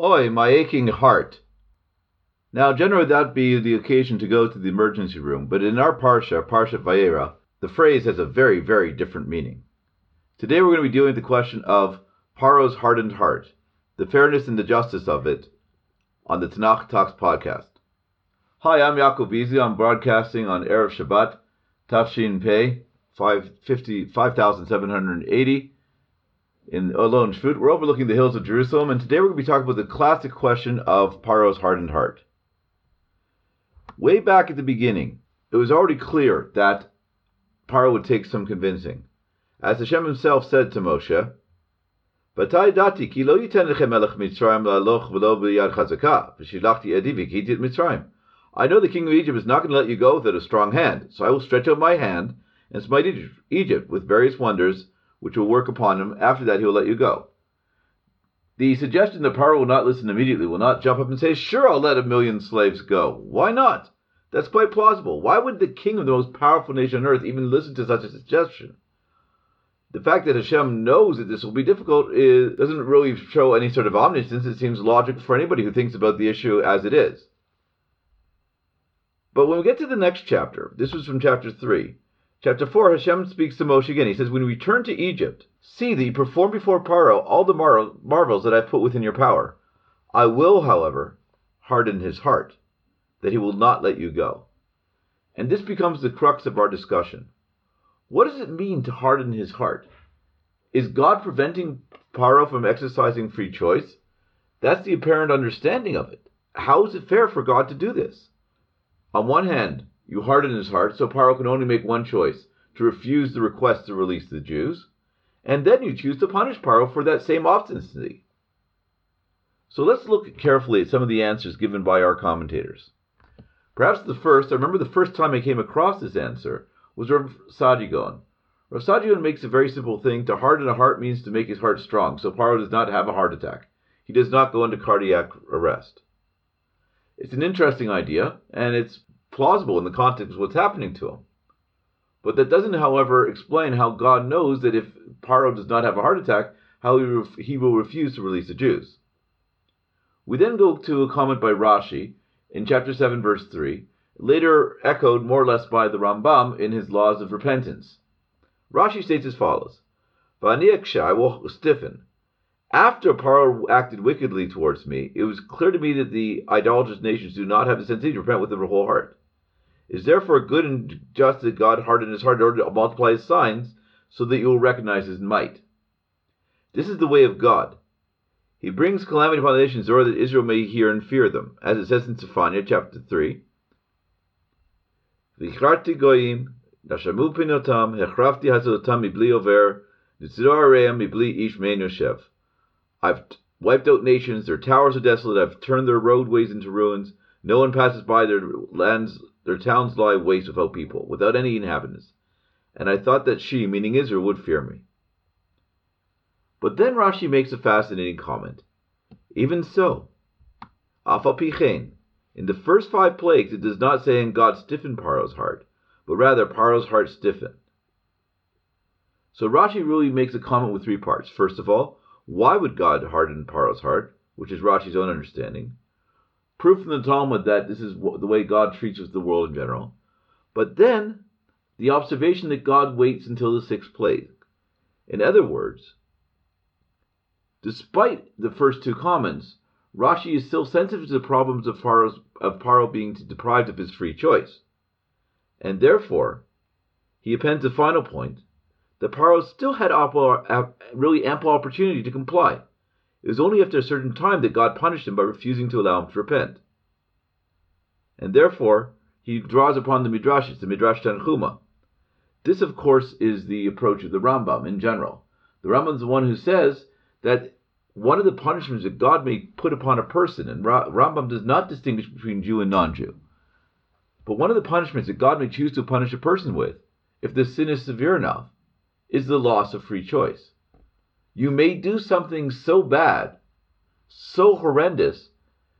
Oi, my aching heart. Now, generally that would be the occasion to go to the emergency room, but in our Parsha, Parsha Va'era, the phrase has a very, very different meaning. Today we're going to be dealing with the question of Paro's hardened heart, the fairness and the justice of it, on the Tanakh Talks podcast. Hi, I'm Yaakov Beasley. I'm broadcasting on Erev Shabbat, Tafshin Pei, 5780 in Alon Shvut. We're overlooking the hills of Jerusalem, and today we're going to be talking about the classic question of Paro's hardened heart. Way back at the beginning, it was already clear that Paro would take some convincing. As Hashem himself said to Moshe, "Batai dati ki lo Mitzrayim." I know the king of Egypt is not going to let you go without a strong hand, so I will stretch out my hand and smite Egypt with various wonders which will work upon him. After that, he will let you go. The suggestion that Paro will not listen immediately, will not jump up and say, Sure, I'll let a million slaves go. Why not? That's quite plausible. Why would the king of the most powerful nation on earth even listen to such a suggestion? The fact that Hashem knows that this will be difficult is, doesn't really show any sort of omniscience. It seems logical for anybody who thinks about the issue as it is. But when we get to the next chapter, this was from chapter 3. Chapter 4, Hashem speaks to Moshe again. He says, When you return to Egypt, see you perform before Paro all the mar- marvels that I have put within your power. I will, however, harden his heart, that he will not let you go. And this becomes the crux of our discussion. What does it mean to harden his heart? Is God preventing Paro from exercising free choice? That's the apparent understanding of it. How is it fair for God to do this? On one hand, you harden his heart so Paro can only make one choice to refuse the request to release the Jews, and then you choose to punish Paro for that same obstinacy. So let's look carefully at some of the answers given by our commentators. Perhaps the first, I remember the first time I came across this answer, was Rav Saadia Gaon. Rav Saadia Gaon makes a very simple thing. To harden a heart means to make his heart strong, so Paro does not have a heart attack. He does not go into cardiac arrest. It's an interesting idea, and it's plausible in the context of what's happening to him. But that doesn't, however, explain how God knows that if Paro does not have a heart attack, how he, ref- he will refuse to release the Jews. We then go to a comment by Rashi in chapter 7, verse 3, later echoed more or less by the Rambam in his Laws of Repentance. Rashi states as follows I will stiffen. After Paro acted wickedly towards me, it was clear to me that the idolatrous nations do not have the sensitivity to repent with their whole heart. Is therefore good and just that God hardened his heart in order to multiply his signs, so that you will recognize his might. This is the way of God. He brings calamity upon the nations in order that Israel may hear and fear them, as it says in Zephaniah chapter 3. Vicharti goyim, nashamu pinotam, hechrafti hazotam mibli over, nitzir mibli ish menushev. I've wiped out nations, their towers are desolate, I've turned their roadways into ruins, no one passes by, their lands, their towns lie waste without people, without any inhabitants. And I thought that she, meaning Israel, would fear me. But then Rashi makes a fascinating comment. Even so, Afapichen, in the first five plagues, it does not say, and God stiffened Paro's heart, but rather Paro's heart stiffened. So Rashi really makes a comment with three parts. First of all, why would God harden Paro's heart, which is Rashi's own understanding? Proof from the Talmud that this is the way God treats with the world in general. But then, the observation that God waits until the sixth plague. In other words, despite the first two comments, Rashi is still sensitive to the problems of, Paro's, of Paro being deprived of his free choice. And therefore, he appends a final point that Paro still had uh, really ample opportunity to comply. It was only after a certain time that God punished him by refusing to allow him to repent. And therefore, he draws upon the Midrashis, the Midrash Tanchuma. This, of course, is the approach of the Rambam in general. The Rambam is the one who says that one of the punishments that God may put upon a person, and Rambam does not distinguish between Jew and non Jew, but one of the punishments that God may choose to punish a person with, if the sin is severe enough, is the loss of free choice. You may do something so bad, so horrendous,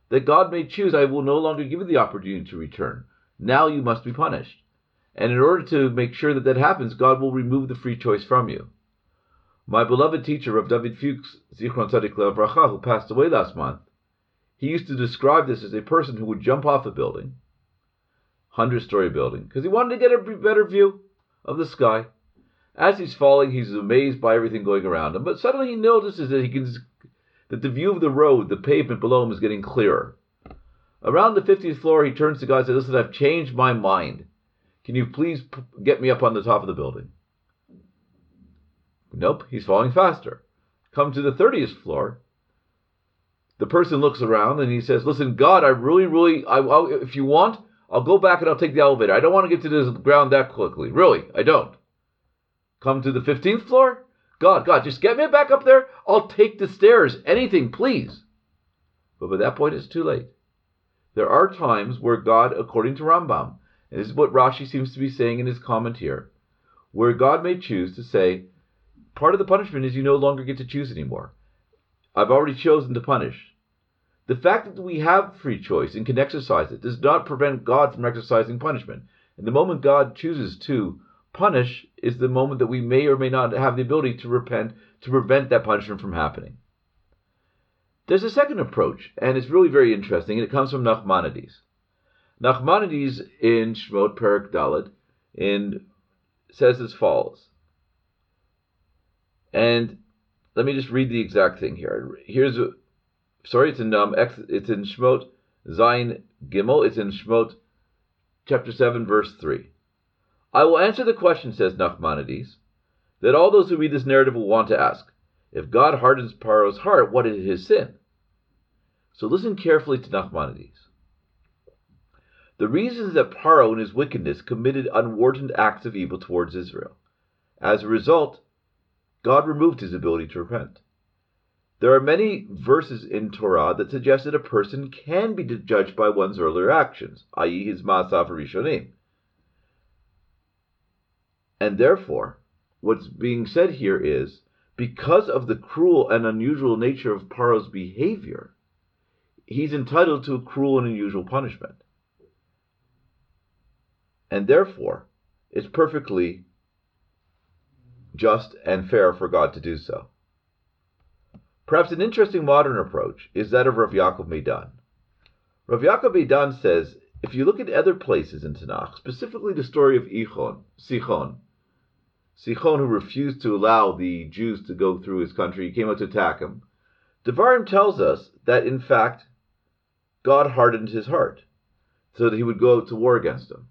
that God may choose, I will no longer give you the opportunity to return. Now you must be punished. And in order to make sure that that happens, God will remove the free choice from you. My beloved teacher of David Fuchs, Zichron Tzadik Lev Racha, who passed away last month, He used to describe this as a person who would jump off a building, 100 story building, because he wanted to get a better view of the sky. As he's falling, he's amazed by everything going around him, but suddenly he notices that he can that the view of the road, the pavement below him, is getting clearer. Around the 50th floor, he turns to God and says, Listen, I've changed my mind. Can you please get me up on the top of the building? Nope, he's falling faster. Come to the 30th floor. The person looks around and he says, Listen, God, I really, really, I, I'll, if you want, I'll go back and I'll take the elevator. I don't want to get to the ground that quickly. Really, I don't. Come to the 15th floor. God, God, just get me back up there. I'll take the stairs. Anything, please. But by that point, it's too late. There are times where God, according to Rambam, and this is what Rashi seems to be saying in his comment here, where God may choose to say, part of the punishment is you no longer get to choose anymore. I've already chosen to punish. The fact that we have free choice and can exercise it does not prevent God from exercising punishment. And the moment God chooses to punish is the moment that we may or may not have the ability to repent to prevent that punishment from happening. There's a second approach, and it's really very interesting, and it comes from Nachmanides. Nachmanides in Shmot Perek Dalet in, says as follows. And let me just read the exact thing here. Here's a, sorry, it's in um, it's in Shmot Zayin Gimel. It's in Shmot chapter seven, verse three. I will answer the question, says Nachmanides, that all those who read this narrative will want to ask. If God hardens Paro's heart, what is his sin? So listen carefully to Nachmanides. The reason is that Paro in his wickedness committed unwarranted acts of evil towards Israel. As a result, God removed his ability to repent. There are many verses in Torah that suggest that a person can be judged by one's earlier actions, i.e., his Masav Rishonim. And therefore, what's being said here is because of the cruel and unusual nature of Paro's behavior, he's entitled to a cruel and unusual punishment. And therefore, it's perfectly just and fair for God to do so. Perhaps an interesting modern approach is that of Rav Yaakov Meidan. Rav Yaakov Meidan says if you look at other places in Tanakh, specifically the story of Ichon, Sichon, Sichon, who refused to allow the Jews to go through his country, came out to attack him. Devarim tells us that, in fact, God hardened his heart so that he would go out to war against him.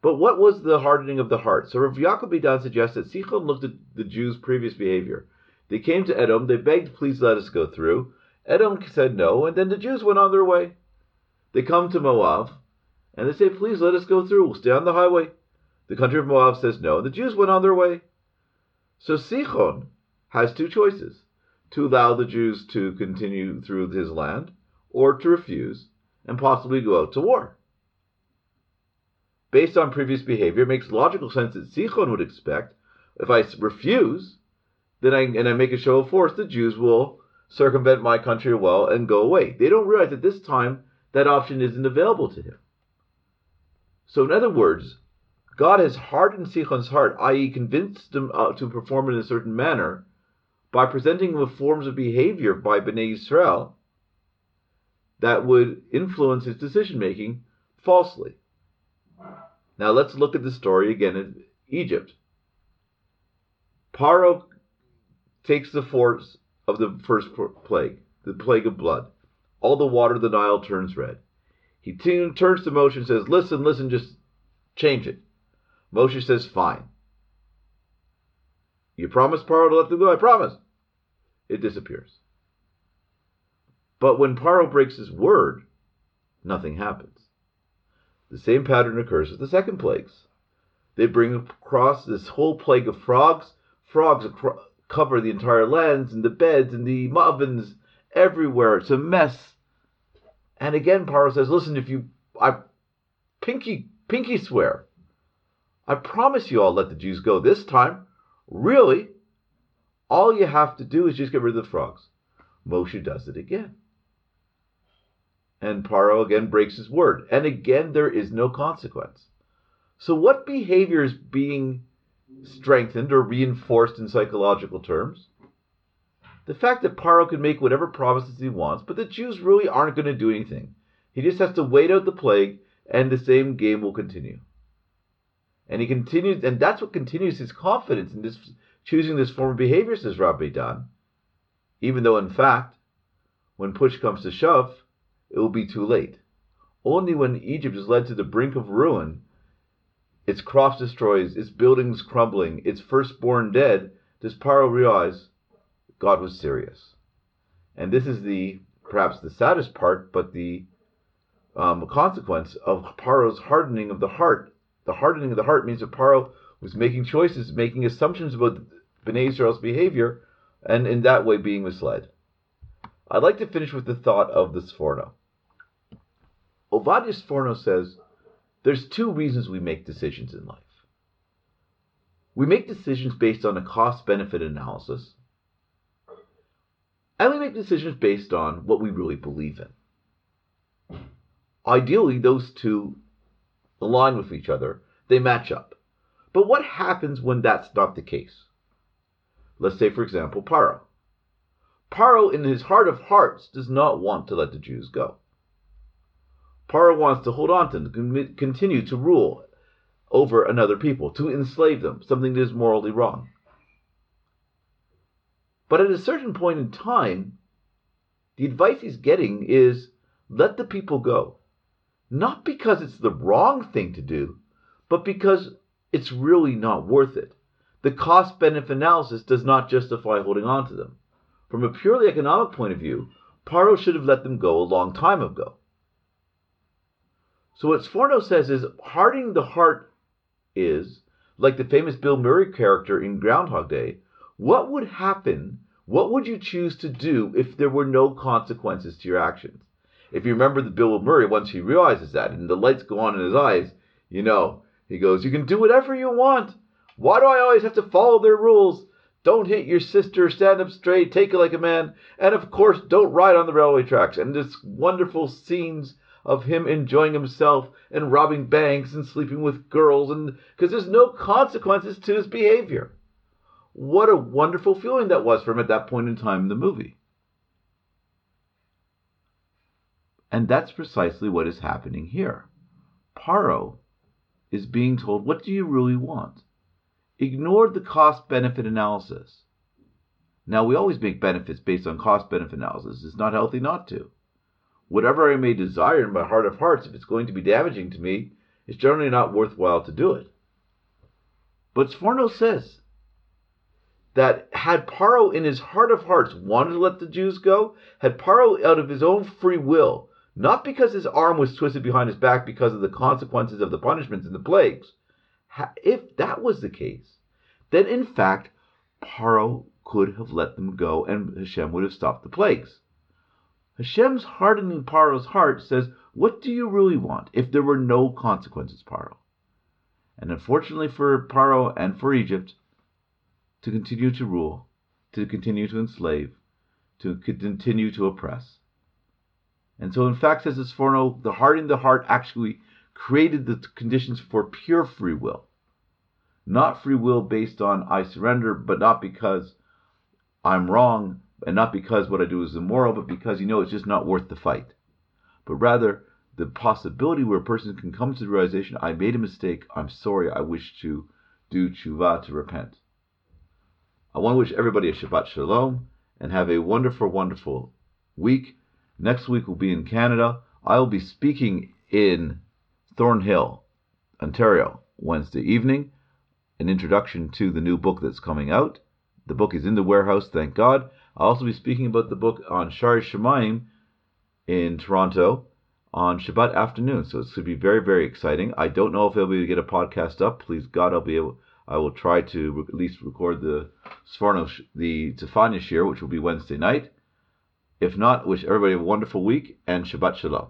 But what was the hardening of the heart? So Rav Yaakov Meidan suggests that Sichon looked at the Jews' previous behavior. They came to Edom, they begged, please let us go through. Edom said no, and then the Jews went on their way. They come to Moab, and they say, please let us go through, we'll stay on the highway. The country of Moab says no. And the Jews went on their way. So Sichon has two choices to allow the Jews to continue through his land or to refuse and possibly go out to war. Based on previous behavior, it makes logical sense that Sichon would expect if I refuse, then I, and I make a show of force, the Jews will circumvent my country well and go away. They don't realize at this time that option isn't available to him. So, in other words, God has hardened Sichon's heart, i.e., convinced him uh, to perform in a certain manner, by presenting him with forms of behavior by Bnei Israel that would influence his decision making falsely. Now let's look at the story again in Egypt. Paro takes the force of the first plague, the plague of blood. All the water of the Nile turns red. He turns to Moshe and says, Listen, listen, just change it. Moshe says, Fine. You promise Paro to let them go? I promise. It disappears. But when Paro breaks his word, nothing happens. The same pattern occurs with the second plagues. They bring across this whole plague of frogs. Frogs cover the entire lands and the beds and the ovens everywhere. It's a mess. And again, Paro says, "Listen, if you, I, pinky, pinky swear, I promise you I'll let the Jews go this time. Really? All you have to do is just get rid of the frogs. Moshe does it again. And Paro again breaks his word. And again, there is no consequence. So, what behavior is being strengthened or reinforced in psychological terms? The fact that Paro can make whatever promises he wants, but the Jews really aren't going to do anything. He just has to wait out the plague, and the same game will continue. And he continues, and that's what continues his confidence in this choosing this form of behavior, says Rav Medan. Even though, in fact, when push comes to shove, it will be too late. Only when Egypt is led to the brink of ruin, its crops destroyed, its buildings crumbling, its firstborn dead, does Paro realize God was serious. And this is the perhaps the saddest part, but the um, consequence of Paro's hardening of the heart. The hardening of the heart means that Paro was making choices, making assumptions about Bnei Israel's behavior, and in that way being misled. I'd like to finish with the thought of the Sforno. Ovadia Sforno says there's two reasons we make decisions in life. We make decisions based on a cost benefit analysis, and we make decisions based on what we really believe in. Ideally, those two align with each other, they match up. But what happens when that's not the case? Let's say, for example, Paro. Paro, in his heart of hearts, does not want to let the Jews go. Paro wants to hold on to them, continue to rule over another people, to enslave them, something that is morally wrong. But at a certain point in time, the advice he's getting is let the people go. Not because it's the wrong thing to do, but because it's really not worth it. The cost benefit analysis does not justify holding on to them. From a purely economic point of view, Paro should have let them go a long time ago. So what Sforno says is hardening the heart is, like the famous Bill Murray character in Groundhog Day, what would happen, what would you choose to do if there were no consequences to your actions? If you remember the Bill of Murray, once he realizes that and the lights go on in his eyes, you know, he goes, You can do whatever you want. Why do I always have to follow their rules? Don't hit your sister, stand up straight, take it like a man, and of course, don't ride on the railway tracks. And this wonderful scenes of him enjoying himself and robbing banks and sleeping with girls and because there's no consequences to his behavior. What a wonderful feeling that was for him at that point in time in the movie. And that's precisely what is happening here. Paro is being told, What do you really want? Ignore the cost benefit analysis. Now, we always make benefits based on cost benefit analysis. It's not healthy not to. Whatever I may desire in my heart of hearts, if it's going to be damaging to me, it's generally not worthwhile to do it. But Sforno says that had Paro in his heart of hearts wanted to let the Jews go, had Paro out of his own free will, not because his arm was twisted behind his back because of the consequences of the punishments and the plagues, if that was the case, then in fact Paro could have let them go and Hashem would have stopped the plagues. Hashem's hardening Paro's heart says, What do you really want if there were no consequences, Paro? And unfortunately for Paro and for Egypt, to continue to rule, to continue to enslave, to continue to oppress. And so, in fact, says Sforno, the hardening the heart actually created the conditions for pure free will. Not free will based on I surrender, but not because I'm wrong, and not because what I do is immoral, but because you know it's just not worth the fight. But rather, the possibility where a person can come to the realization, I made a mistake, I'm sorry, I wish to do tshuva, to repent. I want to wish everybody a Shabbat Shalom and have a wonderful, wonderful week. Next week we'll be in Canada. I will be speaking in Thornhill, Ontario, Wednesday evening. An introduction to the new book that's coming out. The book is in the warehouse, thank God. I'll also be speaking about the book on Sha'arei Shamayim in Toronto on Shabbat afternoon. So it's going to be very, very exciting. I don't know if I'll be able to get a podcast up. Please God, I'll be able. I will try to at least record the Sforno, the Tefania Shir, which will be Wednesday night. If not, wish everybody a wonderful week and Shabbat Shalom.